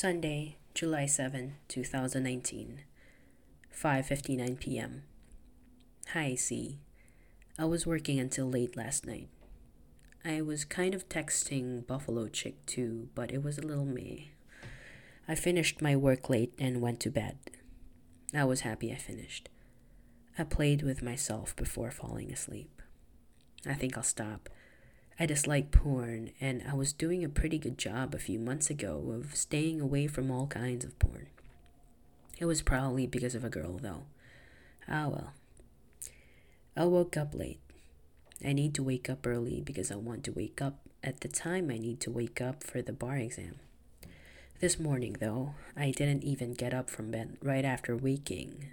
Sunday, July 7, 2019, 5:59 p.m. Hi, C. I was working until late last night. I was kind of texting Buffalo Chick too, but it was a little me. I finished my work late and went to bed. I was happy I finished. I played with myself before falling asleep. I think I'll stop. I dislike porn, and I was doing a pretty good job a few months ago of staying away from all kinds of porn. It was probably because of a girl, though. Ah well. I woke up late. I need to wake up early because I want to wake up at the time I need to wake up for the bar exam. This morning, though, I didn't even get up from bed right after waking.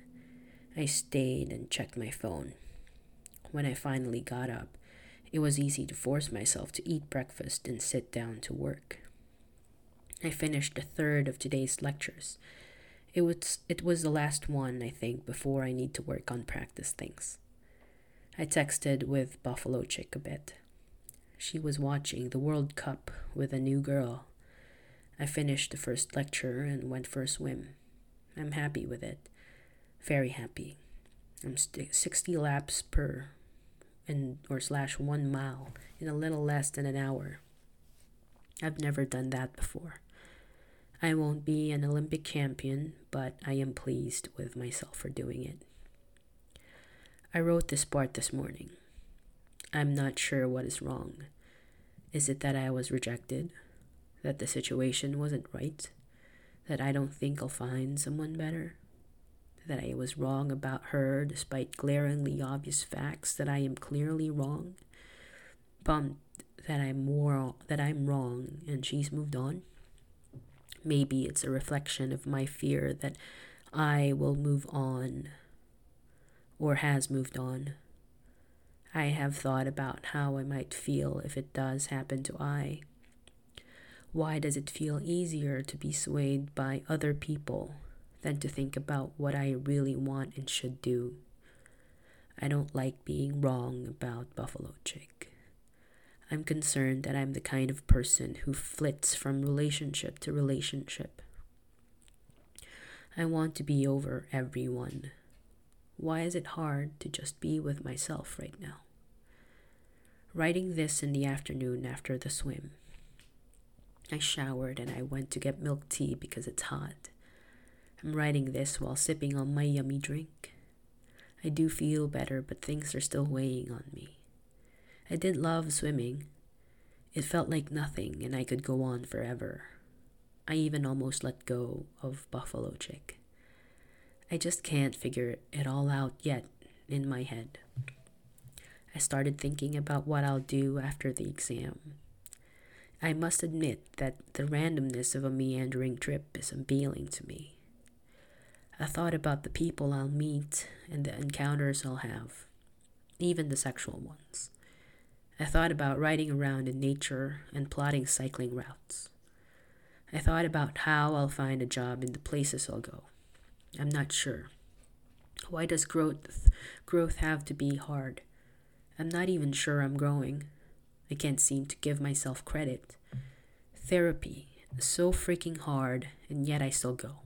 I stayed and checked my phone. When I finally got up, it was easy to force myself to eat breakfast and sit down to work. I finished a third of today's lectures. It was, it was the last one, I think, before I need to work on practice things. I texted with Buffalo Chick a bit. She was watching the World Cup with a new girl. I finished the first lecture and went for a swim. I'm happy with it. Very happy. I'm st- 60 laps per and or slash one mile in a little less than an hour. I've never done that before. I won't be an Olympic champion, but I am pleased with myself for doing it. I wrote this part this morning. I'm not sure what is wrong. Is it that I was rejected? That the situation wasn't right? That I don't think I'll find someone better? That I was wrong about her despite glaringly obvious facts that I am clearly wrong. Bummed that I'm more that I'm wrong and she's moved on. Maybe it's a reflection of my fear that I will move on or has moved on. I have thought about how I might feel if it does happen to I. Why does it feel easier to be swayed by other people than to think about what I really want and should do. I don't like being wrong about Buffalo Chick. I'm concerned that I'm the kind of person who flits from relationship to relationship. I want to be over everyone. Why is it hard to just be with myself right now? Writing this in the afternoon after the swim. I showered and I went to get milk tea because it's hot. I'm writing this while sipping on my yummy drink. I do feel better, but things are still weighing on me. I did love swimming. It felt like nothing, and I could go on forever. I even almost let go of Buffalo Chick. I just can't figure it all out yet in my head. I started thinking about what I'll do after the exam. I must admit that the randomness of a meandering trip is appealing to me. I thought about the people I'll meet and the encounters I'll have, even the sexual ones. I thought about riding around in nature and plotting cycling routes. I thought about how I'll find a job in the places I'll go. I'm not sure. Why does growth growth have to be hard? I'm not even sure I'm growing. I can't seem to give myself credit. Therapy so freaking hard, and yet I still go.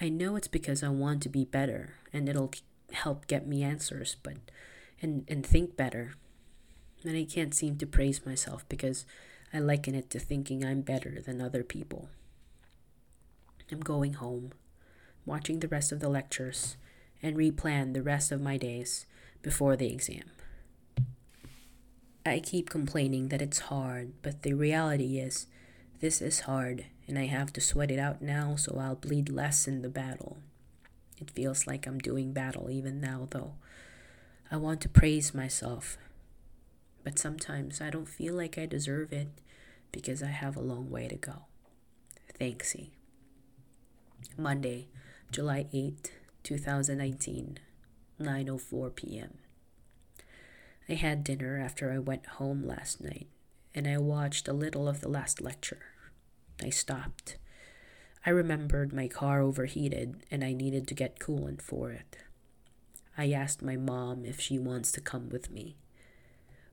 I know it's because I want to be better and it'll help get me answers, but and and think better. And I can't seem to praise myself because I liken it to thinking I'm better than other people. I'm going home, watching the rest of the lectures, and replan the rest of my days before the exam. I keep complaining that it's hard, but the reality is, this is hard and I have to sweat it out now so I'll bleed less in the battle. It feels like I'm doing battle even now, though. I want to praise myself, but sometimes I don't feel like I deserve it because I have a long way to go. Thanksy. Monday, July 8, 2019, 9:04 p.m. I had dinner after I went home last night, and I watched a little of the last lecture. I stopped. I remembered my car overheated and I needed to get coolant for it. I asked my mom if she wants to come with me.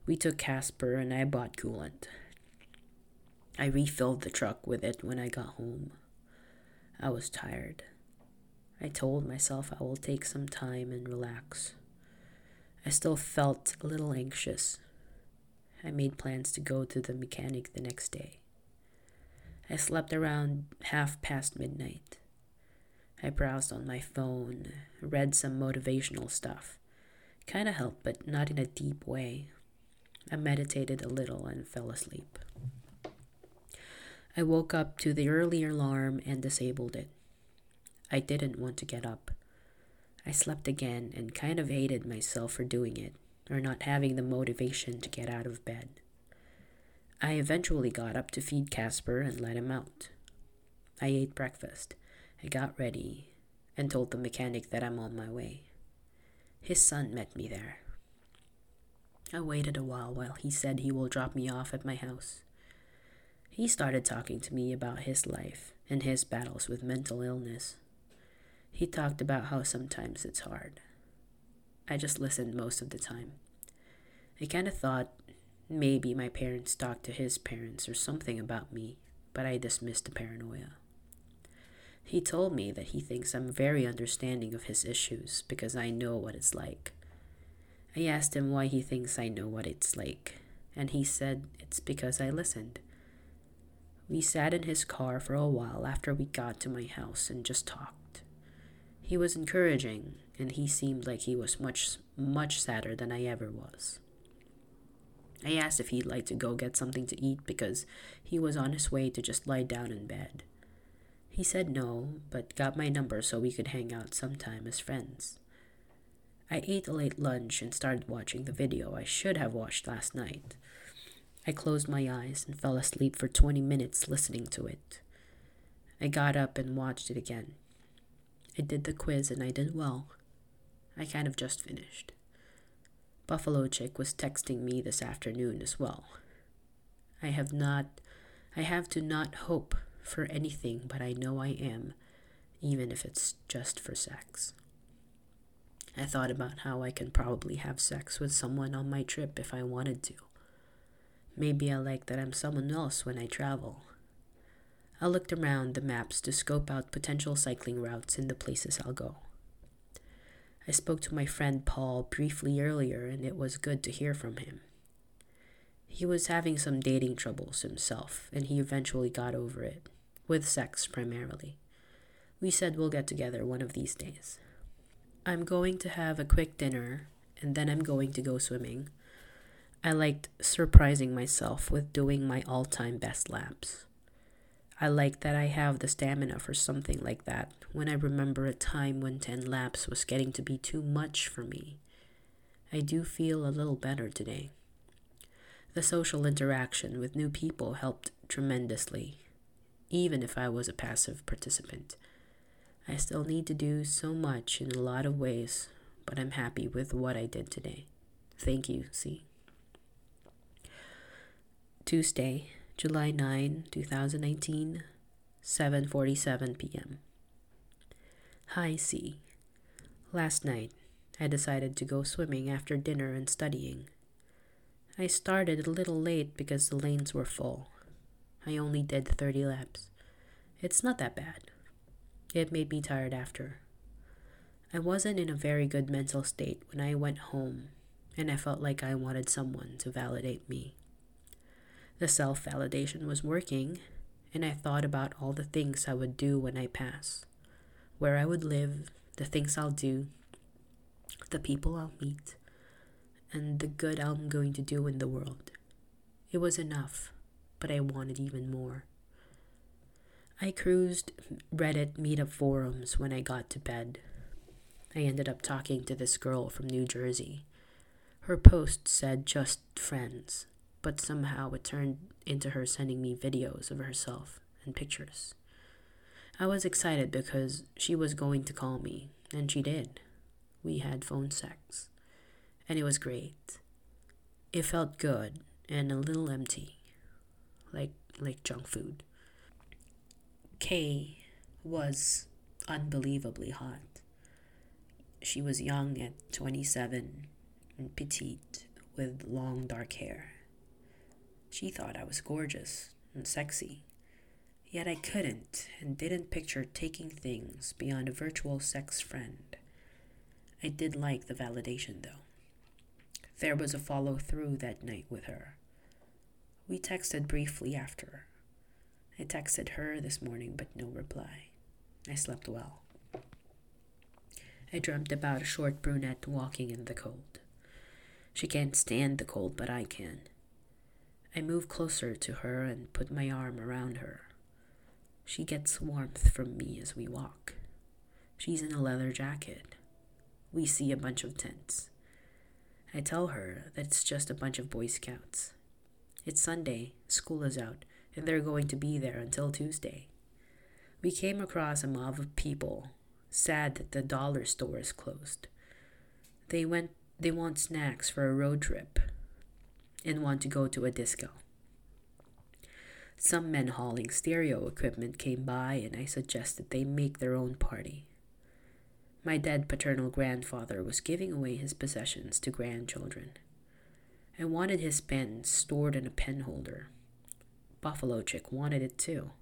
We took Casper and I bought coolant. I refilled the truck with it when I got home. I was tired. I told myself I will take some time and relax. I still felt a little anxious. I made plans to go to the mechanic the next day. I slept around half past midnight. I browsed on my phone, read some motivational stuff. Kinda helped, but not in a deep way. I meditated a little and fell asleep. I woke up to the earlier alarm and disabled it. I didn't want to get up. I slept again and kind of hated myself for doing it, or not having the motivation to get out of bed. I eventually got up to feed Casper and let him out. I ate breakfast. I got ready and told the mechanic that I'm on my way. His son met me there. I waited a while while he said he will drop me off at my house. He started talking to me about his life and his battles with mental illness. He talked about how sometimes it's hard. I just listened most of the time. I kind of thought maybe my parents talked to his parents or something about me, but I dismissed the paranoia. He told me that he thinks I'm very understanding of his issues because I know what it's like. I asked him why he thinks I know what it's like, and he said it's because I listened. We sat in his car for a while after we got to my house and just talked. He was encouraging, and he seemed like he was much, much sadder than I ever was. I asked if he'd like to go get something to eat because he was on his way to just lie down in bed. He said no, but got my number so we could hang out sometime as friends. I ate a late lunch and started watching the video I should have watched last night. I closed my eyes and fell asleep for 20 minutes listening to it. I got up and watched it again. I did the quiz and I did well. I kind of just finished. Buffalo Chick was texting me this afternoon as well. I have not I have to not hope for anything, but I know I am, even if it's just for sex. I thought about how I can probably have sex with someone on my trip if I wanted to. Maybe I like that I'm someone else when I travel. I looked around the maps to scope out potential cycling routes in the places I'll go. I spoke to my friend Paul briefly earlier, and it was good to hear from him. He was having some dating troubles himself, and he eventually got over it with sex primarily. We said we'll get together one of these days. I'm going to have a quick dinner and then I'm going to go swimming. I liked surprising myself with doing my all time best laps. I like that I have the stamina for something like that when I remember a time when 10 laps was getting to be too much for me. I do feel a little better today. The social interaction with new people helped tremendously even if I was a passive participant. I still need to do so much in a lot of ways, but I'm happy with what I did today. Thank you, C. Tuesday, July 9, 2019, 7:47 p.m. Hi, C. Last night, I decided to go swimming after dinner and studying. I started a little late because the lanes were full. I only did 30 laps. It's not that bad. It made me tired after. I wasn't in a very good mental state when I went home, and I felt like I wanted someone to validate me. The self validation was working, and I thought about all the things I would do when I pass where I would live, the things I'll do, the people I'll meet, and the good I'm going to do in the world. It was enough but I wanted even more. I cruised Reddit meetup forums when I got to bed. I ended up talking to this girl from New Jersey. Her post said just friends, but somehow it turned into her sending me videos of herself and pictures. I was excited because she was going to call me, and she did. We had phone sex, and it was great. It felt good and a little empty like like junk food. Kay was unbelievably hot. She was young at 27 and petite with long dark hair. She thought I was gorgeous and sexy. Yet I couldn't and didn't picture taking things beyond a virtual sex friend. I did like the validation though. There was a follow through that night with her. We texted briefly after. I texted her this morning, but no reply. I slept well. I dreamt about a short brunette walking in the cold. She can't stand the cold, but I can. I move closer to her and put my arm around her. She gets warmth from me as we walk. She's in a leather jacket. We see a bunch of tents. I tell her that it's just a bunch of Boy Scouts. It's Sunday, school is out, and they're going to be there until Tuesday. We came across a mob of people, sad that the dollar store is closed. They went they want snacks for a road trip and want to go to a disco. Some men hauling stereo equipment came by, and I suggested they make their own party. My dead paternal grandfather was giving away his possessions to grandchildren. I wanted his pen stored in a pen holder. Buffalo Chick wanted it too.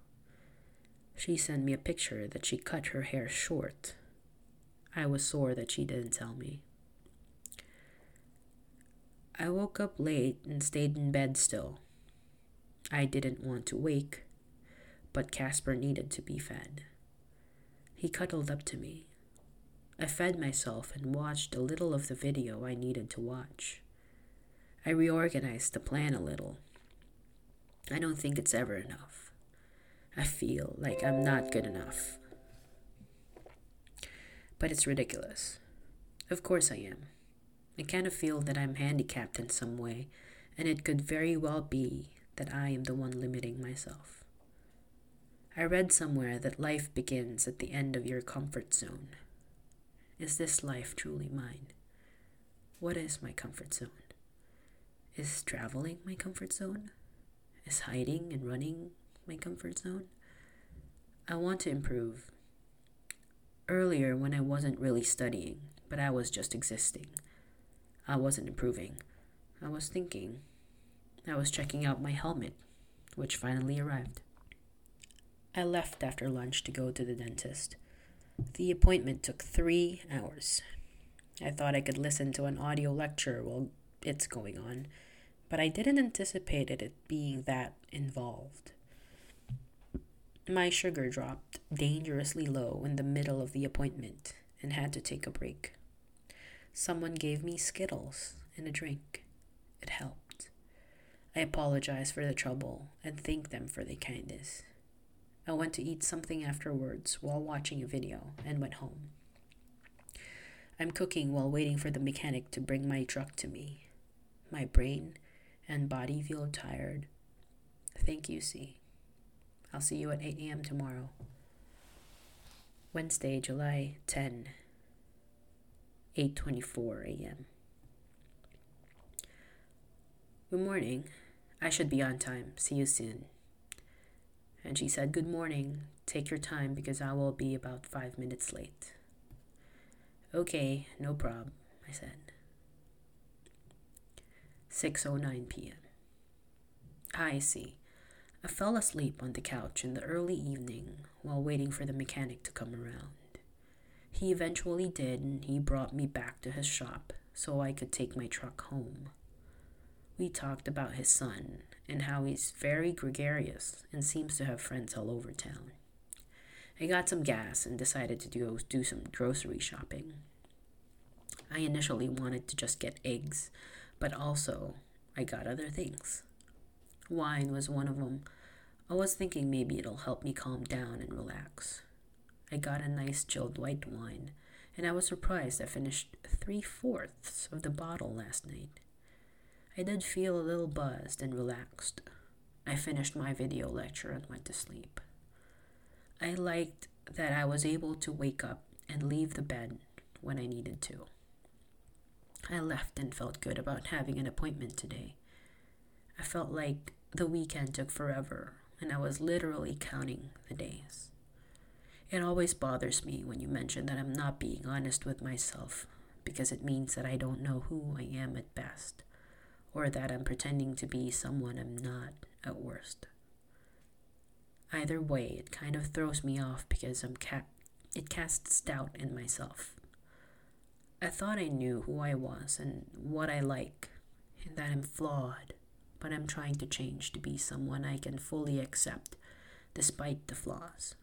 She sent me a picture that she cut her hair short. I was sore that she didn't tell me. I woke up late and stayed in bed still. I didn't want to wake, but Casper needed to be fed. He cuddled up to me. I fed myself and watched a little of the video I needed to watch. I reorganized the plan a little. I don't think it's ever enough. I feel like I'm not good enough. But it's ridiculous. Of course I am. I kind of feel that I'm handicapped in some way, and it could very well be that I am the one limiting myself. I read somewhere that life begins at the end of your comfort zone. Is this life truly mine? What is my comfort zone? Is traveling my comfort zone? Is hiding and running my comfort zone? I want to improve. Earlier, when I wasn't really studying, but I was just existing, I wasn't improving. I was thinking, I was checking out my helmet, which finally arrived. I left after lunch to go to the dentist. The appointment took three hours. I thought I could listen to an audio lecture while it's going on, but I didn't anticipate it being that involved. My sugar dropped dangerously low in the middle of the appointment and had to take a break. Someone gave me Skittles and a drink. It helped. I apologized for the trouble and thanked them for their kindness. I went to eat something afterwards while watching a video and went home. I'm cooking while waiting for the mechanic to bring my truck to me. My brain and body feel tired. Thank you, C. I'll see you at 8 a.m. tomorrow. Wednesday, July 10, 8:24 a.m. Good morning. I should be on time. See you soon. And she said, Good morning. Take your time because I will be about five minutes late. Okay, no prob, I said. 6.09 p.m. I see. I fell asleep on the couch in the early evening while waiting for the mechanic to come around. He eventually did, and he brought me back to his shop so I could take my truck home we talked about his son and how he's very gregarious and seems to have friends all over town. I got some gas and decided to go do some grocery shopping. I initially wanted to just get eggs, but also I got other things. Wine was one of them. I was thinking maybe it'll help me calm down and relax. I got a nice chilled white wine, and I was surprised I finished three fourths of the bottle last night. I did feel a little buzzed and relaxed. I finished my video lecture and went to sleep. I liked that I was able to wake up and leave the bed when I needed to. I left and felt good about having an appointment today. I felt like the weekend took forever and I was literally counting the days. It always bothers me when you mention that I'm not being honest with myself because it means that I don't know who I am at best or that I'm pretending to be someone I'm not at worst. Either way, it kind of throws me off because I'm ca- it casts doubt in myself. I thought I knew who I was and what I like, and that I'm flawed, but I'm trying to change to be someone I can fully accept despite the flaws.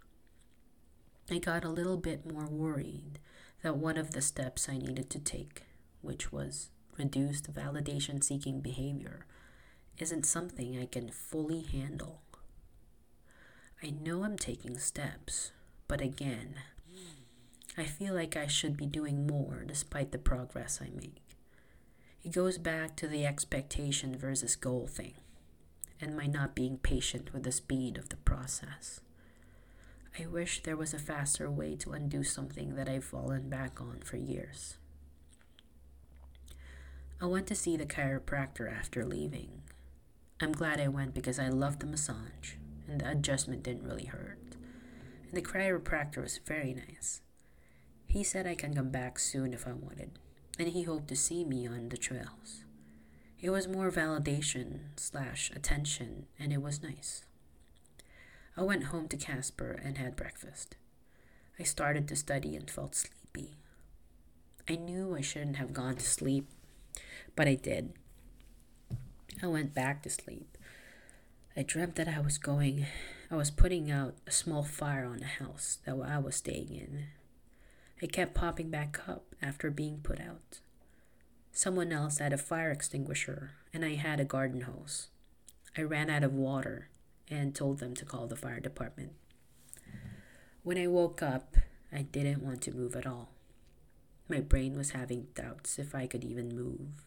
I got a little bit more worried that one of the steps I needed to take, which was reduced validation seeking behavior, isn't something I can fully handle. I know I'm taking steps, but again, I feel like I should be doing more despite the progress I make. It goes back to the expectation versus goal thing, and my not being patient with the speed of the process. I wish there was a faster way to undo something that I've fallen back on for years. I went to see the chiropractor after leaving. I'm glad I went because I loved the massage, and the adjustment didn't really hurt. And the chiropractor was very nice. He said I can come back soon if I wanted, and he hoped to see me on the trails. It was more validation slash attention, and it was nice. I went home to Casper and had breakfast. I started to study and felt sleepy. I knew I shouldn't have gone to sleep, but I did. I went back to sleep. I dreamt that I was going, I was putting out a small fire on the house that I was staying in. It kept popping back up after being put out. Someone else had a fire extinguisher, and I had a garden hose. I ran out of water and told them to call the fire department. When I woke up, I didn't want to move at all. My brain was having doubts if I could even move.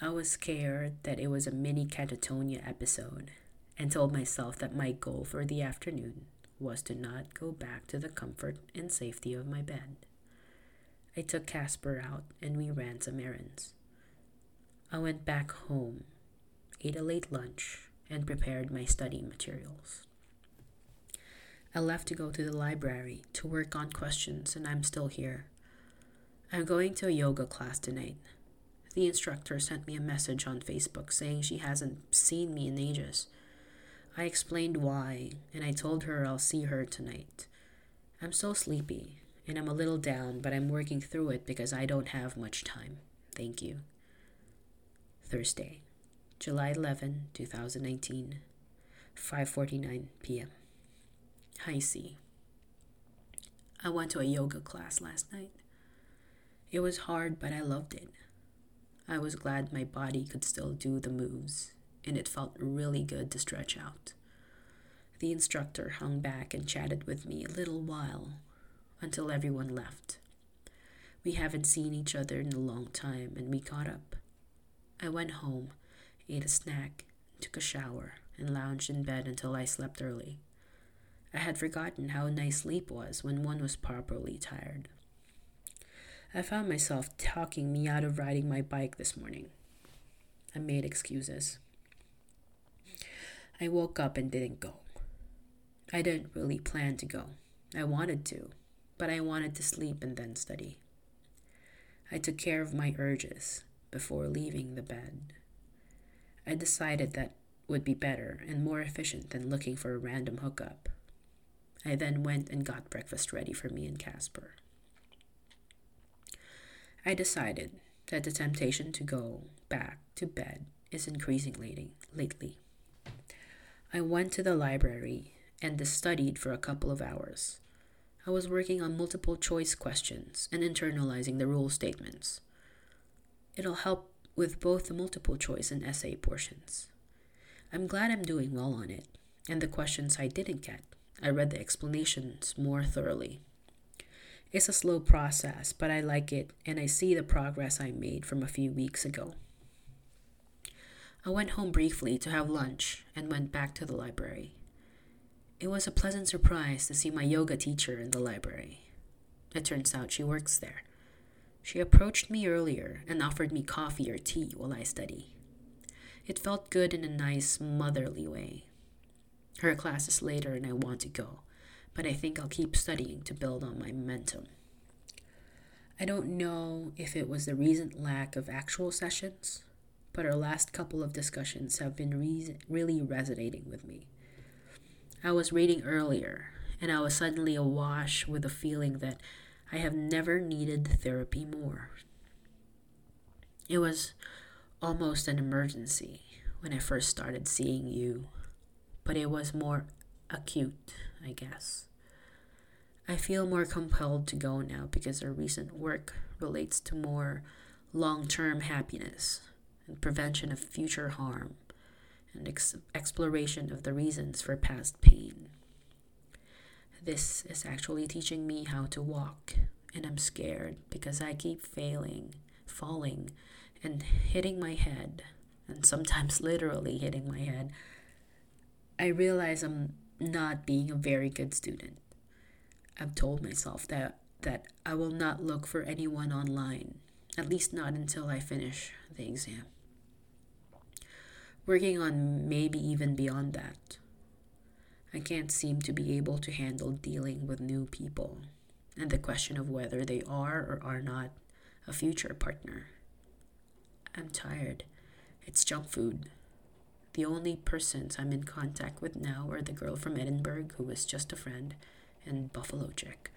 I was scared that it was a mini catatonia episode and told myself that my goal for the afternoon was to not go back to the comfort and safety of my bed. I took Casper out and we ran some errands. I went back home, ate a late lunch, and prepared my study materials. I left to go to the library to work on questions, and I'm still here. I'm going to a yoga class tonight. The instructor sent me a message on Facebook saying she hasn't seen me in ages. I explained why, and I told her I'll see her tonight. I'm so sleepy, and I'm a little down, but I'm working through it because I don't have much time. Thank you. Thursday. July 11, 2019, 5:49 p.m. Hi C. I went to a yoga class last night. It was hard, but I loved it. I was glad my body could still do the moves, and it felt really good to stretch out. The instructor hung back and chatted with me a little while until everyone left. We haven't seen each other in a long time, and we caught up. I went home ate a snack, took a shower, and lounged in bed until I slept early. I had forgotten how nice sleep was when one was properly tired. I found myself talking me out of riding my bike this morning. I made excuses. I woke up and didn't go. I didn't really plan to go. I wanted to, but I wanted to sleep and then study. I took care of my urges before leaving the bed. I decided that would be better and more efficient than looking for a random hookup. I then went and got breakfast ready for me and Casper. I decided that the temptation to go back to bed is increasing lately. I went to the library and studied for a couple of hours. I was working on multiple choice questions and internalizing the rule statements. It'll help with both the multiple choice and essay portions. I'm glad I'm doing well on it, and the questions I didn't get, I read the explanations more thoroughly. It's a slow process, but I like it and I see the progress I made from a few weeks ago. I went home briefly to have lunch and went back to the library. It was a pleasant surprise to see my yoga teacher in the library. It turns out she works there she approached me earlier and offered me coffee or tea while I study. It felt good in a nice, motherly way. Her class is later and I want to go, but I think I'll keep studying to build on my momentum. I don't know if it was the recent lack of actual sessions, but our last couple of discussions have been re- really resonating with me. I was reading earlier, and I was suddenly awash with the feeling that I have never needed therapy more. It was almost an emergency when I first started seeing you, but it was more acute, I guess. I feel more compelled to go now because our recent work relates to more long term happiness and prevention of future harm and ex- exploration of the reasons for past pain. This is actually teaching me how to walk, and I'm scared because I keep failing, falling, and hitting my head, and sometimes literally hitting my head. I realize I'm not being a very good student. I've told myself that that I will not look for anyone online, at least not until I finish the exam. Working on maybe even beyond that. I can't seem to be able to handle dealing with new people and the question of whether they are or are not a future partner. I'm tired. It's junk food. The only persons I'm in contact with now are the girl from Edinburgh who was just a friend and Buffalo Chick.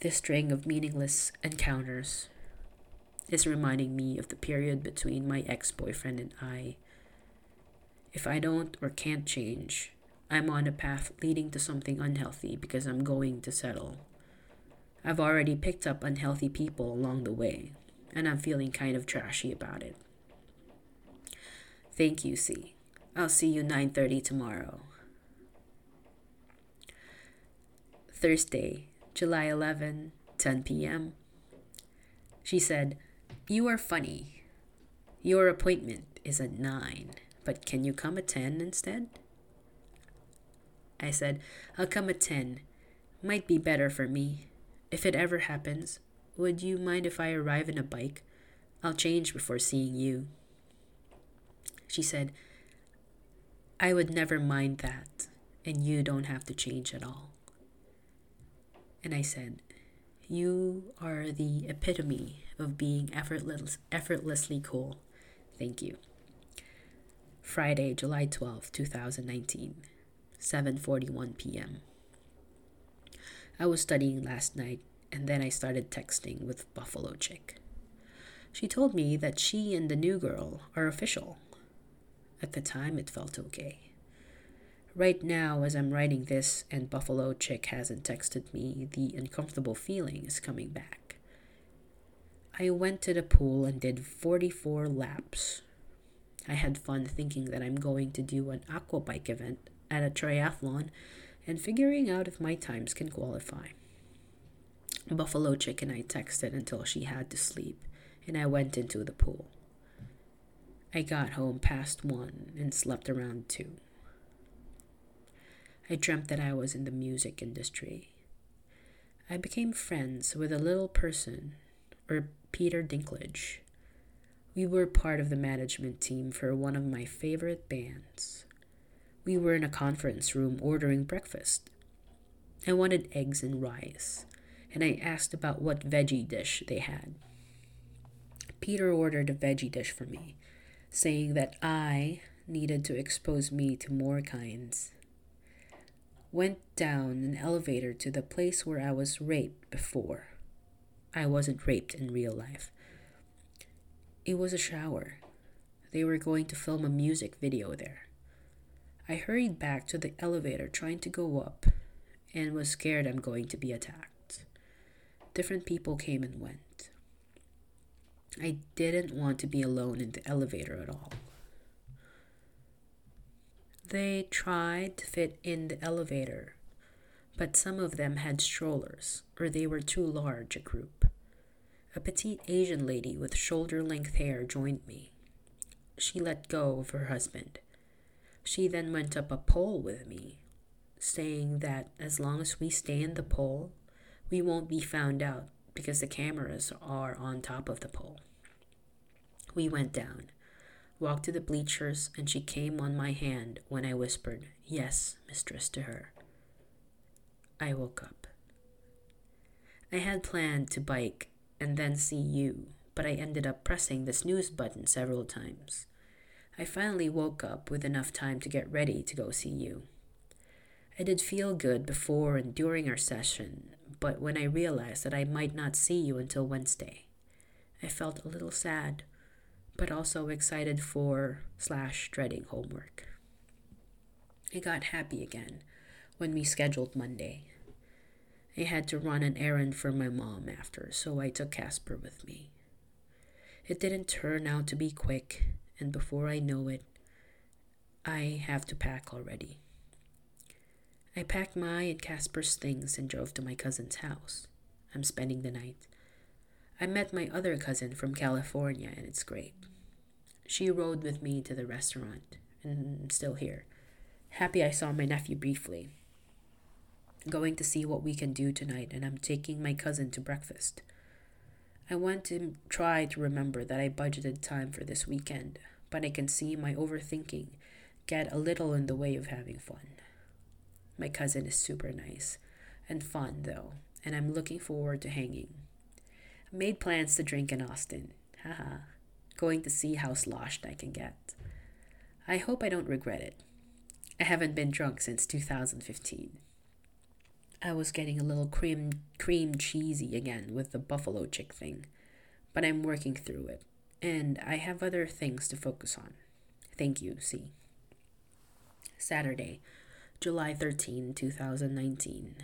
This string of meaningless encounters is reminding me of the period between my ex boyfriend and I. If I don't or can't change, I'm on a path leading to something unhealthy because I'm going to settle. I've already picked up unhealthy people along the way, and I'm feeling kind of trashy about it. Thank you, C. I'll see you 9:30 tomorrow. Thursday, July 11, 10 p.m. She said, You are funny. Your appointment is at 9, but can you come at 10 instead? I said, I'll come at 10. Might be better for me. If it ever happens, would you mind if I arrive in a bike? I'll change before seeing you. She said, I would never mind that, and you don't have to change at all. And I said, You are the epitome of being effortless, effortlessly cool. Thank you. Friday, July 12, 2019, 7:41 p.m. I was studying last night and then I started texting with Buffalo Chick. She told me that she and the new girl are official. At the time, it felt okay. Right now, as I'm writing this and Buffalo Chick hasn't texted me, the uncomfortable feeling is coming back. I went to the pool and did 44 laps. I had fun thinking that I'm going to do an aqua bike event at a triathlon and figuring out if my times can qualify. Buffalo Chick and I texted until she had to sleep, and I went into the pool. I got home past one and slept around two. I dreamt that I was in the music industry. I became friends with a little person, or Peter Dinklage. We were part of the management team for one of my favorite bands. We were in a conference room ordering breakfast. I wanted eggs and rice, and I asked about what veggie dish they had. Peter ordered a veggie dish for me, saying that I needed to expose me to more kinds went down an elevator to the place where I was raped before. I wasn't raped in real life. It was a shower. They were going to film a music video there. I hurried back to the elevator trying to go up and was scared I'm going to be attacked. Different people came and went. I didn't want to be alone in the elevator at all. They tried to fit in the elevator, but some of them had strollers, or they were too large a group. A petite Asian lady with shoulder length hair joined me. She let go of her husband. She then went up a pole with me, saying that as long as we stay in the pole, we won't be found out because the cameras are on top of the pole. We went down walked to the bleachers, and she came on my hand when I whispered, Yes, mistress, to her. I woke up. I had planned to bike and then see you, but I ended up pressing the snooze button several times. I finally woke up with enough time to get ready to go see you. I did feel good before and during our session, but when I realized that I might not see you until Wednesday, I felt a little sad, but also excited for slash dreading homework. I got happy again when we scheduled Monday. I had to run an errand for my mom after, so I took Casper with me. It didn't turn out to be quick, and before I know it, I have to pack already. I packed my and Casper's things and drove to my cousin's house. I'm spending the night. I met my other cousin from California, and it's great. She rode with me to the restaurant, and I'm still here. Happy I saw my nephew briefly. Going to see what we can do tonight, and I'm taking my cousin to breakfast. I want to try to remember that I budgeted time for this weekend, but I can see my overthinking get a little in the way of having fun. My cousin is super nice and fun, though, and I'm looking forward to hanging. I made plans to drink in Austin. Haha. Going to see how sloshed I can get. I hope I don't regret it. I haven't been drunk since 2015. I was getting a little cream cream cheesy again with the buffalo chick thing, but I'm working through it, and I have other things to focus on. Thank you, C. Saturday, July 13, 2019,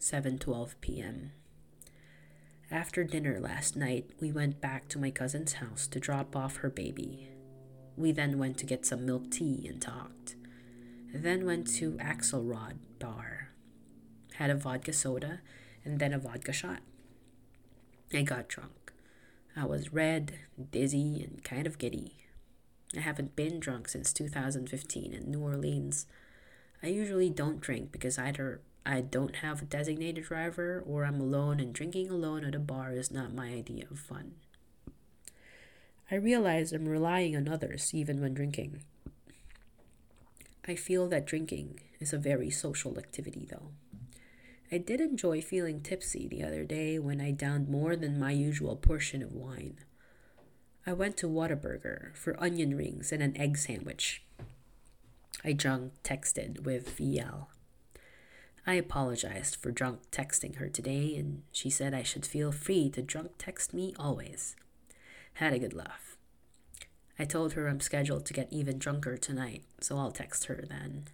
7:12 p.m. After dinner last night, we went back to my cousin's house to drop off her baby. We then went to get some milk tea and talked. Then went to Axelrad Bar. Had a vodka soda and then a vodka shot. I got drunk. I was red, dizzy, and kind of giddy. I haven't been drunk since 2015 in New Orleans I usually don't drink because either I don't have a designated driver or I'm alone and drinking alone at a bar is not my idea of fun. I realize I'm relying on others even when drinking. I feel that drinking is a very social activity though. I did enjoy feeling tipsy the other day when I downed more than my usual portion of wine. I went to Whataburger for onion rings and an egg sandwich I drunk texted with VL. I apologized for drunk texting her today, and she said I should feel free to drunk text me always. Had a good laugh. I told her I'm scheduled to get even drunker tonight, so I'll text her then.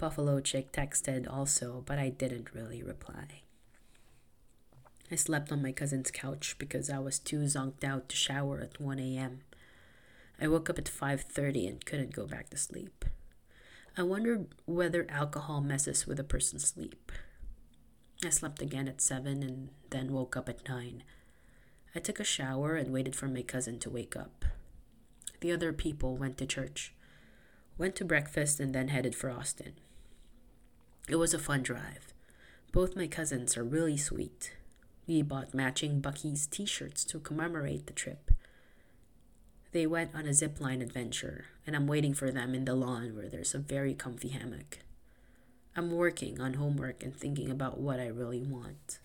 Buffalo Chick texted also, but I didn't really reply. I slept on my cousin's couch because I was too zonked out to shower at 1 a.m. I woke up at 5:30 and couldn't go back to sleep. I wondered whether alcohol messes with a person's sleep. I slept again at 7 and then woke up at 9. I took a shower and waited for my cousin to wake up. The other people went to church, went to breakfast, and then headed for Austin. It was a fun drive. Both my cousins are really sweet. We bought matching Buc-ee's t shirts to commemorate the trip. They went on a zip line adventure, and I'm waiting for them in the lawn where there's a very comfy hammock. I'm working on homework and thinking about what I really want.